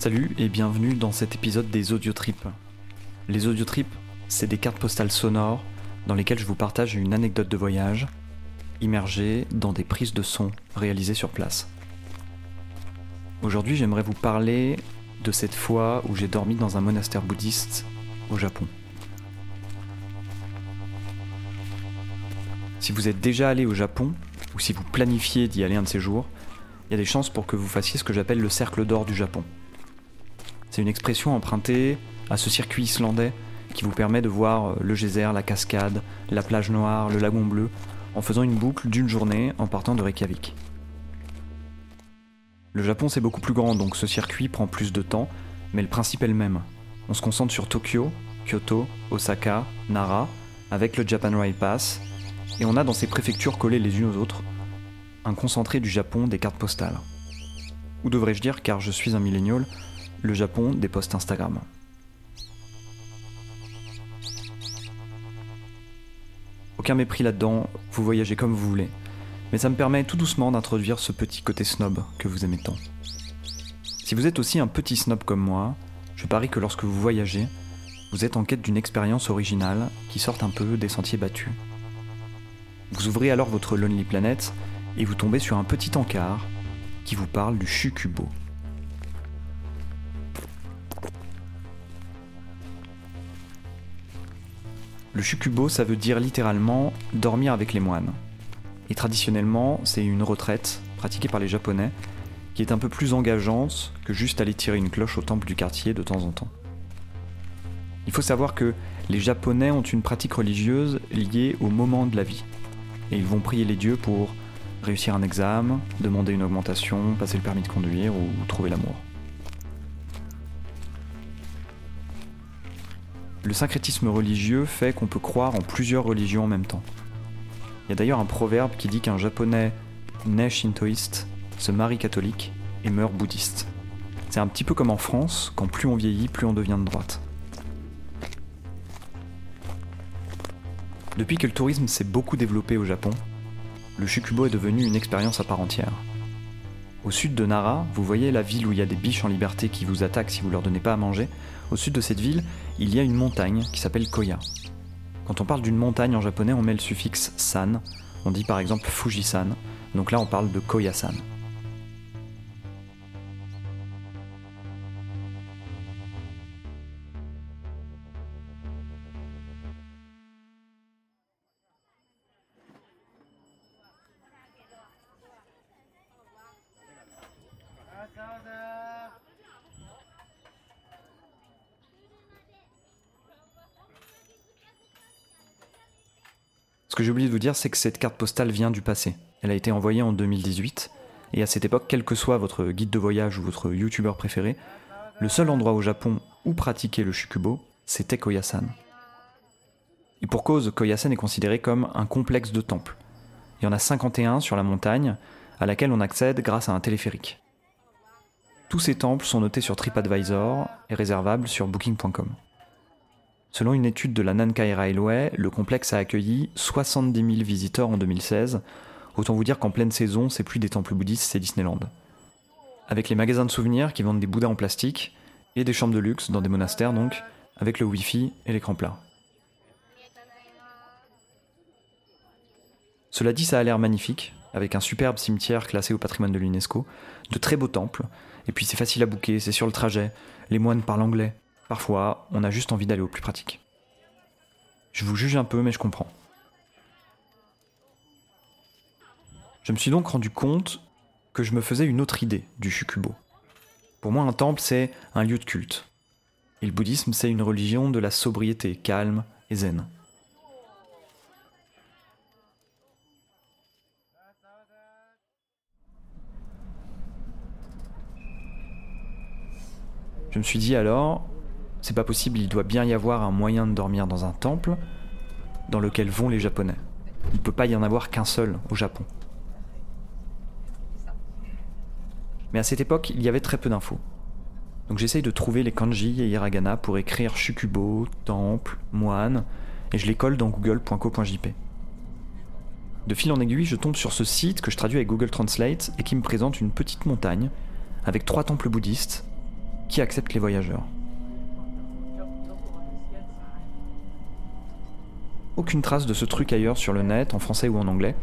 Salut et bienvenue dans cet épisode des Audiotrips. Les Audiotrips, c'est des cartes postales sonores dans lesquelles je vous partage une anecdote de voyage, immergée dans des prises de son réalisées sur place. Aujourd'hui, j'aimerais vous parler de cette fois où j'ai dormi dans un monastère bouddhiste au Japon. Si vous êtes déjà allé au Japon, ou si vous planifiez d'y aller un de ces jours, il y a des chances pour que vous fassiez ce que j'appelle le cercle d'or du Japon. C'est une expression empruntée à ce circuit islandais qui vous permet de voir le geyser, la cascade, la plage noire, le lagon bleu, en faisant une boucle d'une journée en partant de Reykjavik. Le Japon c'est beaucoup plus grand, donc ce circuit prend plus de temps, mais le principe est le même. On se concentre sur Tokyo, Kyoto, Osaka, Nara, avec le Japan Rail Pass, et on a dans ces préfectures collées les unes aux autres un concentré du Japon des cartes postales. Ou devrais-je dire, car je suis un millénial, le Japon des posts Instagram. Aucun mépris là-dedans, vous voyagez comme vous voulez, mais ça me permet tout doucement d'introduire ce petit côté snob que vous aimez tant. Si vous êtes aussi un petit snob comme moi, je parie que lorsque vous voyagez, vous êtes en quête d'une expérience originale qui sorte un peu des sentiers battus. Vous ouvrez alors votre Lonely Planet et vous tombez sur un petit encart qui vous parle du Shukubo. Le Shukubo, ça veut dire littéralement dormir avec les moines. Et traditionnellement, c'est une retraite pratiquée par les Japonais qui est un peu plus engageante que juste aller tirer une cloche au temple du quartier de temps en temps. Il faut savoir que les Japonais ont une pratique religieuse liée au moment de la vie. Et ils vont prier les dieux pour réussir un examen, demander une augmentation, passer le permis de conduire ou trouver l'amour. Le syncrétisme religieux fait qu'on peut croire en plusieurs religions en même temps. Il y a d'ailleurs un proverbe qui dit qu'un japonais naît shintoïste, se marie catholique et meurt bouddhiste. C'est un petit peu comme en France, quand plus on vieillit, plus on devient de droite. Depuis que le tourisme s'est beaucoup développé au Japon, le Shukubo est devenu une expérience à part entière. Au sud de Nara, vous voyez la ville où il y a des biches en liberté qui vous attaquent si vous leur donnez pas à manger. Au sud de cette ville, il y a une montagne qui s'appelle Koya. Quand on parle d'une montagne en japonais, on met le suffixe san. On dit par exemple Fujisan. Donc là, on parle de Koya-san. Ce que j'ai oublié de vous dire, c'est que cette carte postale vient du passé. Elle a été envoyée en 2018, et à cette époque, quel que soit votre guide de voyage ou votre youtubeur préféré, le seul endroit au Japon où pratiquer le shukubo, c'était Koyasan. Et pour cause, Koyasan est considéré comme un complexe de temples. Il y en a 51 sur la montagne, à laquelle on accède grâce à un téléphérique. Tous ces temples sont notés sur TripAdvisor et réservables sur booking.com. Selon une étude de la Nankai Railway, le complexe a accueilli 70 000 visiteurs en 2016. Autant vous dire qu'en pleine saison, c'est plus des temples bouddhistes, c'est Disneyland. Avec les magasins de souvenirs qui vendent des bouddhas en plastique et des chambres de luxe dans des monastères donc, avec le wifi et l'écran plat. Cela dit, ça a l'air magnifique, avec un superbe cimetière classé au patrimoine de l'UNESCO, de très beaux temples, et puis c'est facile à bouquer, c'est sur le trajet, les moines parlent anglais, Parfois, on a juste envie d'aller au plus pratique. Je vous juge un peu, mais je comprends. Je me suis donc rendu compte que je me faisais une autre idée du Shukubo. Pour moi, un temple, c'est un lieu de culte. Et le bouddhisme, c'est une religion de la sobriété, calme et zen. Je me suis dit alors, c'est pas possible, il doit bien y avoir un moyen de dormir dans un temple dans lequel vont les Japonais. Il peut pas y en avoir qu'un seul au Japon. Mais à cette époque, il y avait très peu d'infos. Donc j'essaye de trouver les kanji et hiragana pour écrire shukubo, temple, moine, et je les colle dans google.co.jp. De fil en aiguille, je tombe sur ce site que je traduis avec Google Translate et qui me présente une petite montagne avec trois temples bouddhistes qui accepte les voyageurs. Aucune trace de ce truc ailleurs sur le net, en français ou en anglais.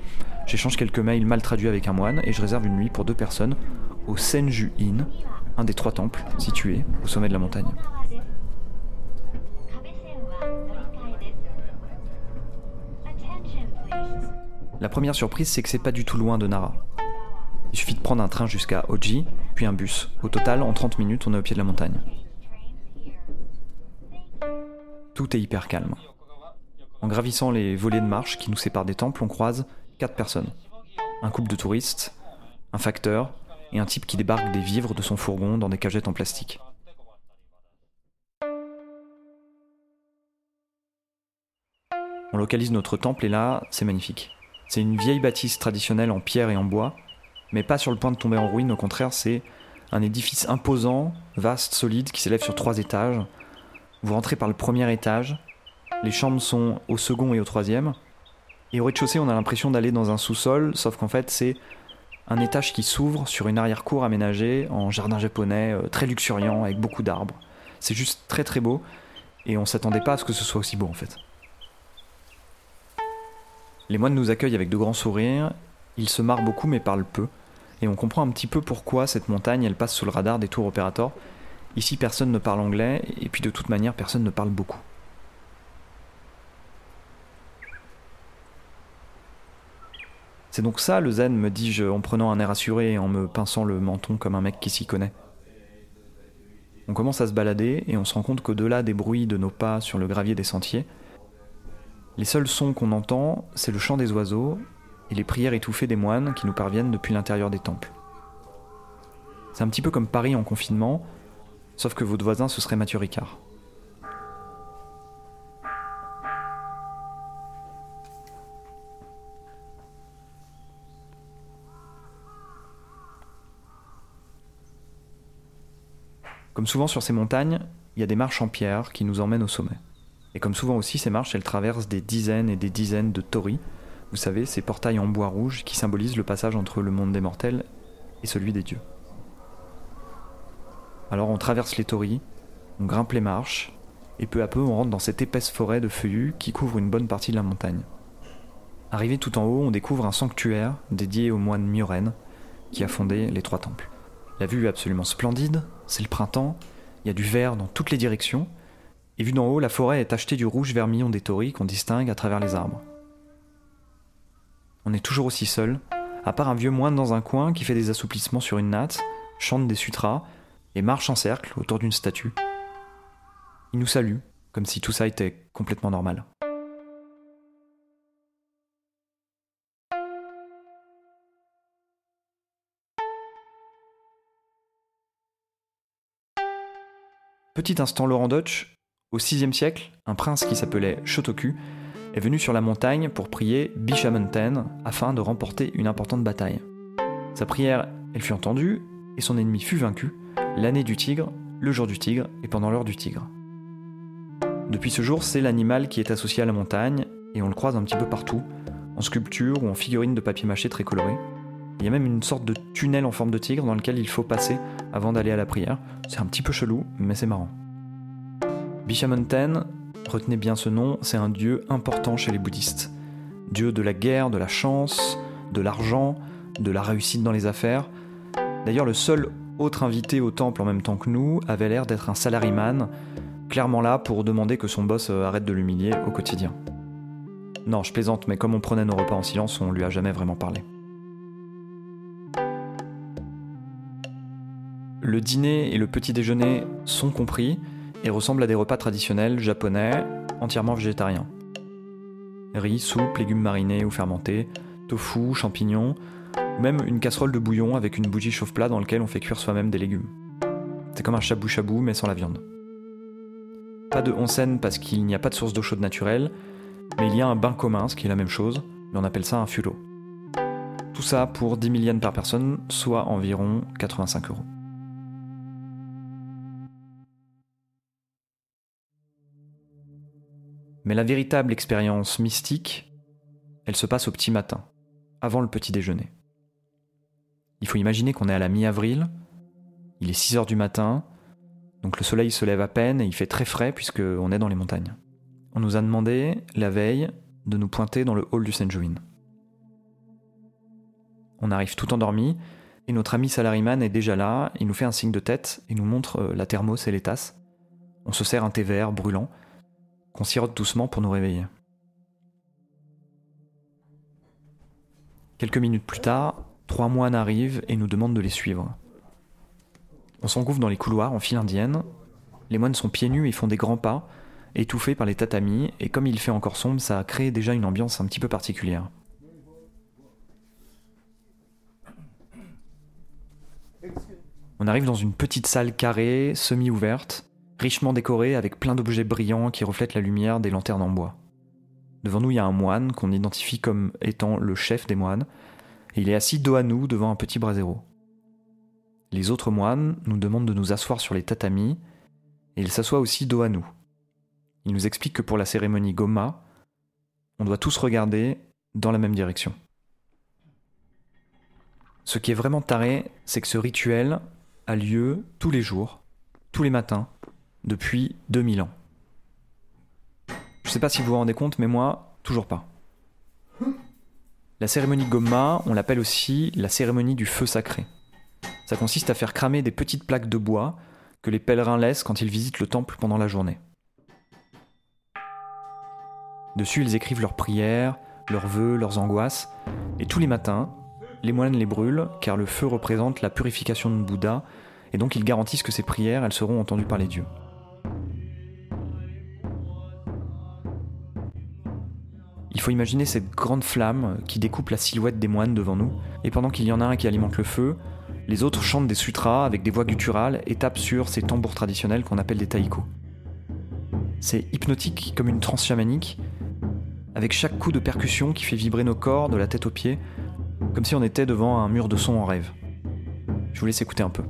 J'échange quelques mails mal traduits avec un moine et je réserve une nuit pour deux personnes au Senju Inn, un des trois temples situés au sommet de la montagne. La première surprise, c'est que c'est pas du tout loin de Nara. Il suffit de prendre un train jusqu'à Oji, puis un bus. Au total, en 30 minutes, on est au pied de la montagne. Tout est hyper calme. En gravissant les volets de marche qui nous séparent des temples, on croise quatre personnes. Un couple de touristes, un facteur et un type qui débarque des vivres de son fourgon dans des cagettes en plastique. On localise notre temple et là, c'est magnifique. C'est une vieille bâtisse traditionnelle en pierre et en bois, mais pas sur le point de tomber en ruine, au contraire, c'est un édifice imposant, vaste, solide, qui s'élève sur trois étages. Vous rentrez par le premier étage, les chambres sont au second et au troisième, et au rez-de-chaussée, on a l'impression d'aller dans un sous-sol, sauf qu'en fait, c'est un étage qui s'ouvre sur une arrière-cour aménagée en jardin japonais, euh, très luxuriant, avec beaucoup d'arbres. C'est juste très très beau, et on s'attendait pas à ce que ce soit aussi beau en fait. Les moines nous accueillent avec de grands sourires, ils se marrent beaucoup mais parlent peu, et on comprend un petit peu pourquoi cette montagne elle passe sous le radar des tours opérateurs. Ici personne ne parle anglais, et puis de toute manière personne ne parle beaucoup. C'est donc ça le zen, me dis-je en prenant un air assuré et en me pinçant le menton comme un mec qui s'y connaît. On commence à se balader et on se rend compte qu'au-delà des bruits de nos pas sur le gravier des sentiers, les seuls sons qu'on entend, c'est le chant des oiseaux et les prières étouffées des moines qui nous parviennent depuis l'intérieur des temples. C'est un petit peu comme Paris en confinement, sauf que votre voisin ce serait Mathieu Ricard. Comme souvent sur ces montagnes, il y a des marches en pierre qui nous emmènent au sommet. Et comme souvent aussi, ces marches, elles traversent des dizaines et des dizaines de torii. Vous savez, ces portails en bois rouge qui symbolisent le passage entre le monde des mortels et celui des dieux. Alors on traverse les torii, on grimpe les marches, et peu à peu on rentre dans cette épaisse forêt de feuillus qui couvre une bonne partie de la montagne. Arrivé tout en haut, on découvre un sanctuaire dédié au moine Myoren, qui a fondé les trois temples. La vue est absolument splendide, c'est le printemps, il y a du vert dans toutes les directions, et vu d'en haut, la forêt est tachetée du rouge vermillon des tories qu'on distingue à travers les arbres. On est toujours aussi seul, à part un vieux moine dans un coin qui fait des assouplissements sur une natte, chante des sutras et marche en cercle autour d'une statue. Il nous salue, comme si tout ça était complètement normal. Petit instant Laurent Deutsch, au VIe siècle, un prince qui s'appelait Shotoku est venu sur la montagne pour prier Bishamonten afin de remporter une importante bataille. Sa prière, elle fut entendue et son ennemi fut vaincu, l'année du tigre, le jour du tigre et pendant l'heure du tigre. Depuis ce jour, c'est l'animal qui est associé à la montagne et on le croise un petit peu partout, en sculpture ou en figurine de papier mâché très coloré. Il y a même une sorte de tunnel en forme de tigre dans lequel il faut passer avant d'aller à la prière. C'est un petit peu chelou, mais c'est marrant. Bishamonten, retenez bien ce nom, c'est un dieu important chez les bouddhistes. Dieu de la guerre, de la chance, de l'argent, de la réussite dans les affaires. D'ailleurs, le seul autre invité au temple en même temps que nous avait l'air d'être un salaryman, clairement là pour demander que son boss euh, arrête de l'humilier au quotidien. Non, je plaisante, mais comme on prenait nos repas en silence, on lui a jamais vraiment parlé. Le dîner et le petit déjeuner sont compris, et ressemble à des repas traditionnels japonais entièrement végétariens. Riz, soupe, légumes marinés ou fermentés, tofu, champignons, ou même une casserole de bouillon avec une bougie chauffe-plat dans laquelle on fait cuire soi-même des légumes. C'est comme un shabu-shabu mais sans la viande. Pas de onsen parce qu'il n'y a pas de source d'eau chaude naturelle, mais il y a un bain commun, ce qui est la même chose, mais on appelle ça un fulo. Tout ça pour 10 000 yens par personne, soit environ 85 euros. Mais la véritable expérience mystique, elle se passe au petit matin, avant le petit déjeuner. Il faut imaginer qu'on est à la mi-avril, il est 6 heures du matin, Donc le soleil se lève à peine et il fait très frais puisqu'on est dans les montagnes. On nous a demandé, la veille, de nous pointer dans le hall du Senjuin. On arrive tout endormi, et notre ami Salariman est déjà là, il nous fait un signe de tête et nous montre euh, la thermos et les tasses. On se sert un thé vert brûlant, qu'on sirote doucement pour nous réveiller. Quelques minutes plus tard, trois moines arrivent et nous demandent de les suivre. On s'engouffre dans les couloirs en file indienne. Les moines sont pieds nus et font des grands pas, étouffés par les tatamis, et comme il fait encore sombre, ça crée déjà une ambiance un petit peu particulière. On arrive dans une petite salle carrée, semi-ouverte, richement décorée avec plein d'objets brillants qui reflètent la lumière des lanternes en bois. Devant nous, il y a un moine qu'on identifie comme étant le chef des moines, et il est assis dos à nous devant un petit brasero. Les autres moines nous demandent de nous asseoir sur les tatamis, et il s'assoit aussi dos à nous. Il nous explique que pour la cérémonie Goma, on doit tous regarder dans la même direction. Ce qui est vraiment taré, c'est que ce rituel a lieu tous les jours, tous les matins, depuis 2000 ans. Je sais pas si vous vous rendez compte, mais moi, toujours pas. La cérémonie Gomma, on l'appelle aussi la cérémonie du feu sacré. Ça consiste à faire cramer des petites plaques de bois que les pèlerins laissent quand ils visitent le temple pendant la journée. Dessus, ils écrivent leurs prières, leurs vœux, leurs angoisses, et tous les matins, les moines les brûlent car le feu représente la purification de Bouddha, et donc ils garantissent que ces prières, elles seront entendues par les dieux. Faut imaginer cette grande flamme qui découpe la silhouette des moines devant nous, et pendant qu'il y en a un qui alimente le feu, les autres chantent des sutras avec des voix gutturales et tapent sur ces tambours traditionnels qu'on appelle des taïkos. C'est hypnotique comme une transe chamanique, avec chaque coup de percussion qui fait vibrer nos corps de la tête aux pieds, comme si on était devant un mur de son en rêve. Je vous laisse écouter un peu.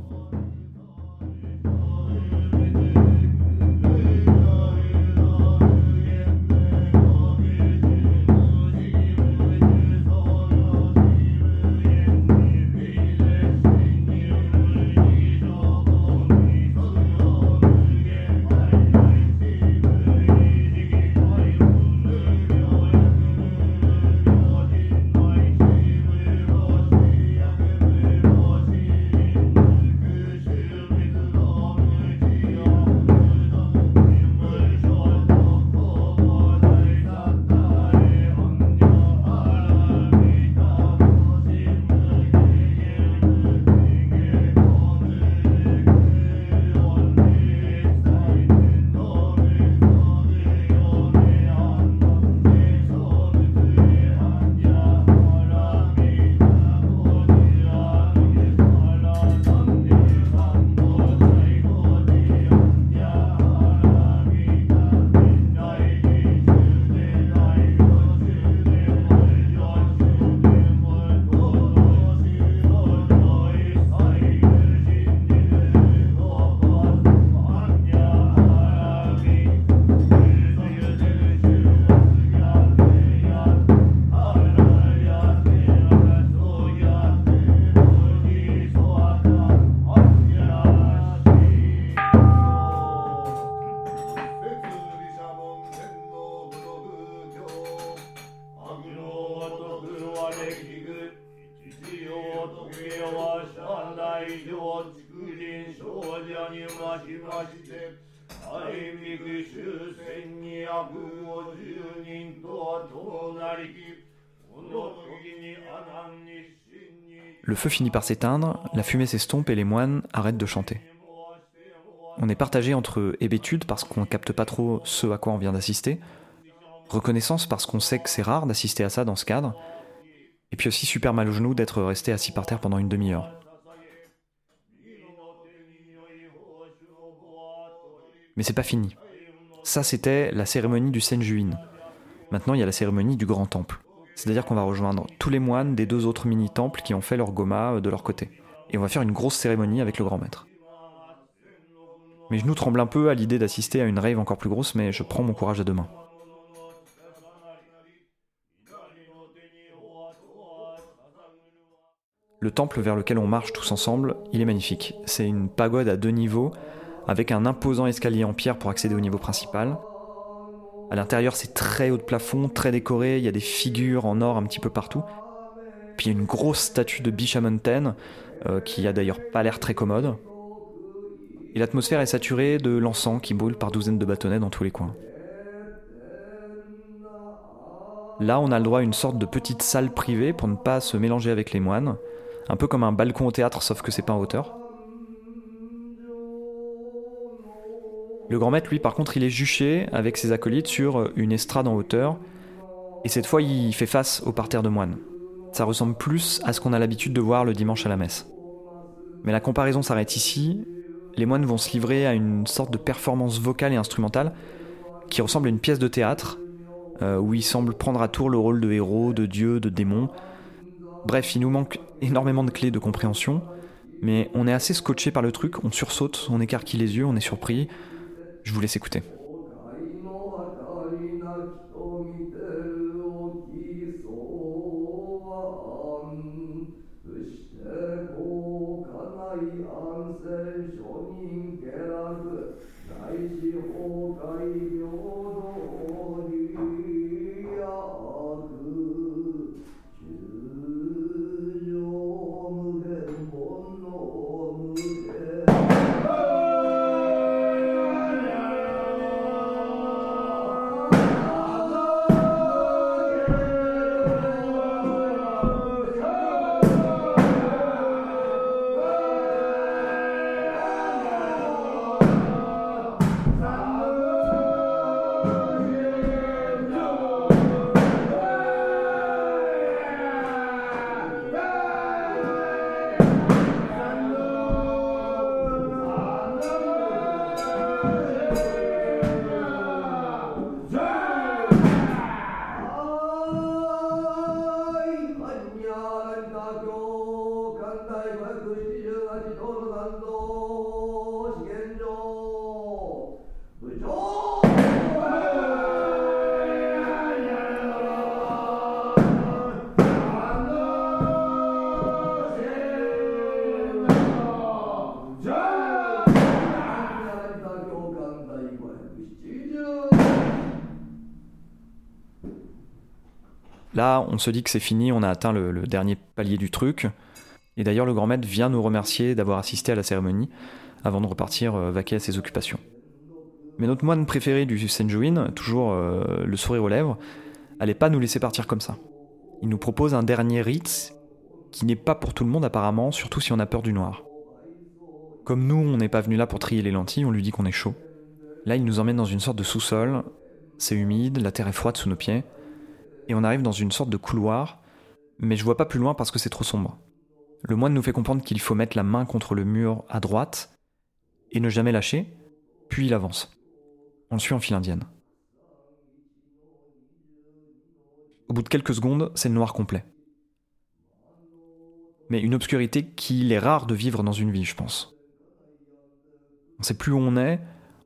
Le feu finit par s'éteindre, la fumée s'estompe et les moines arrêtent de chanter. On est partagé entre hébétude parce qu'on capte pas trop ce à quoi on vient d'assister, reconnaissance parce qu'on sait que c'est rare d'assister à ça dans ce cadre, et puis aussi super mal au genou d'être resté assis par terre pendant une demi-heure. Mais c'est pas fini. Ça, c'était la cérémonie du Senjuin. Maintenant, il y a la cérémonie du Grand Temple. C'est-à-dire qu'on va rejoindre tous les moines des deux autres mini-temples qui ont fait leur goma euh, de leur côté. Et on va faire une grosse cérémonie avec le grand maître. Mes genoux tremblent un peu à l'idée d'assister à une rave encore plus grosse, mais je prends mon courage à deux mains. Le temple vers lequel on marche tous ensemble, il est magnifique. C'est une pagode à deux niveaux, avec un imposant escalier en pierre pour accéder au niveau principal. À l'intérieur, c'est très haut de plafond, très décoré, il y a des figures en or un petit peu partout. Puis une grosse statue de Mountain, euh, qui a d'ailleurs pas l'air très commode. Et l'atmosphère est saturée de l'encens qui brûle par douzaines de bâtonnets dans tous les coins. Là, on a le droit à une sorte de petite salle privée pour ne pas se mélanger avec les moines, un peu comme un balcon au théâtre, sauf que c'est pas en hauteur. Le grand maître, lui, par contre, il est juché avec ses acolytes sur une estrade en hauteur, et cette fois, il fait face au parterre de moines. Ça ressemble plus à ce qu'on a l'habitude de voir le dimanche à la messe. Mais la comparaison s'arrête ici. Les moines vont se livrer à une sorte de performance vocale et instrumentale qui ressemble à une pièce de théâtre, euh, où ils semblent prendre à tour le rôle de héros, de dieu, de démon. Bref, il nous manque énormément de clés de compréhension, mais on est assez scotché par le truc, on sursaute, on écarquille les yeux, on est surpris. Je vous laisse écouter. On se dit que c'est fini, on a atteint le, dernier palier du truc. Et d'ailleurs, le grand maître vient nous remercier d'avoir assisté à la cérémonie avant de repartir euh, vaquer à ses occupations. Mais notre moine préféré du Senjuin, toujours euh, le sourire aux lèvres, allait pas nous laisser partir comme ça. Il nous propose un dernier rite qui n'est pas pour tout le monde apparemment, surtout si on a peur du noir. Comme nous, on n'est pas venu là pour trier les lentilles, on lui dit qu'on est chaud. Là, il nous emmène dans une sorte de sous-sol. C'est humide, la terre est froide sous nos pieds et on arrive dans une sorte de couloir, mais je vois pas plus loin parce que c'est trop sombre. Le moine nous fait comprendre qu'il faut mettre la main contre le mur à droite et ne jamais lâcher, puis il avance. On le suit en file indienne. Au bout de quelques secondes, c'est le noir complet. Mais une obscurité qu'il est rare de vivre dans une vie, je pense. On sait plus où on est,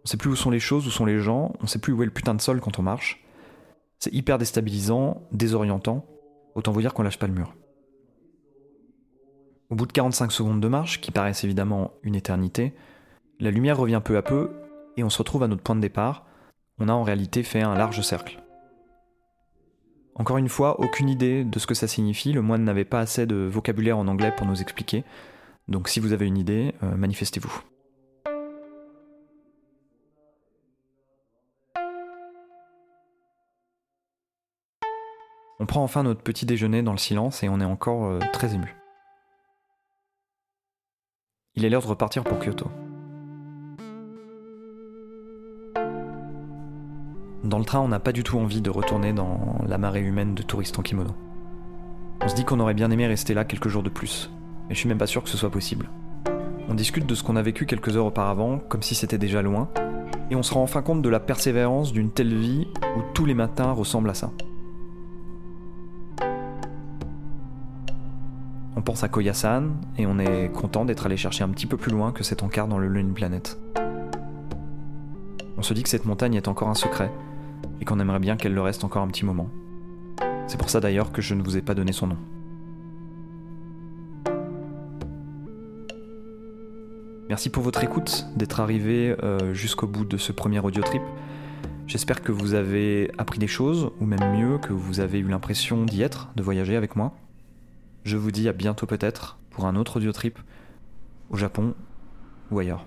on sait plus où sont les choses, où sont les gens, on sait plus où est le putain de sol quand on marche. C'est hyper déstabilisant, désorientant, autant vous dire qu'on lâche pas le mur. Au bout de 45 secondes de marche, qui paraissent évidemment une éternité, la lumière revient peu à peu et on se retrouve à notre point de départ. On a en réalité fait un large cercle. Encore une fois, aucune idée de ce que ça signifie, le moine n'avait pas assez de vocabulaire en anglais pour nous expliquer, donc si vous avez une idée, euh, manifestez-vous. On prend enfin notre petit déjeuner dans le silence et on est encore euh, très ému. Il est l'heure de repartir pour Kyoto. Dans le train, on n'a pas du tout envie de retourner dans la marée humaine de touristes en kimono. On se dit qu'on aurait bien aimé rester là quelques jours de plus, mais je suis même pas sûr que ce soit possible. On discute de ce qu'on a vécu quelques heures auparavant, comme si c'était déjà loin, et on se rend enfin compte de la persévérance d'une telle vie où tous les matins ressemblent à ça. on pense à Koyasan et on est content d'être allé chercher un petit peu plus loin que cet encart dans le Lune Planet. On se dit que cette montagne est encore un secret et qu'on aimerait bien qu'elle le reste encore un petit moment. C'est pour ça d'ailleurs que je ne vous ai pas donné son nom. Merci pour votre écoute, d'être arrivé euh, jusqu'au bout de ce premier audio trip. J'espère que vous avez appris des choses, ou même mieux, que vous avez eu l'impression d'y être, de voyager avec moi. Je vous dis à bientôt peut-être pour un autre audio trip au Japon ou ailleurs.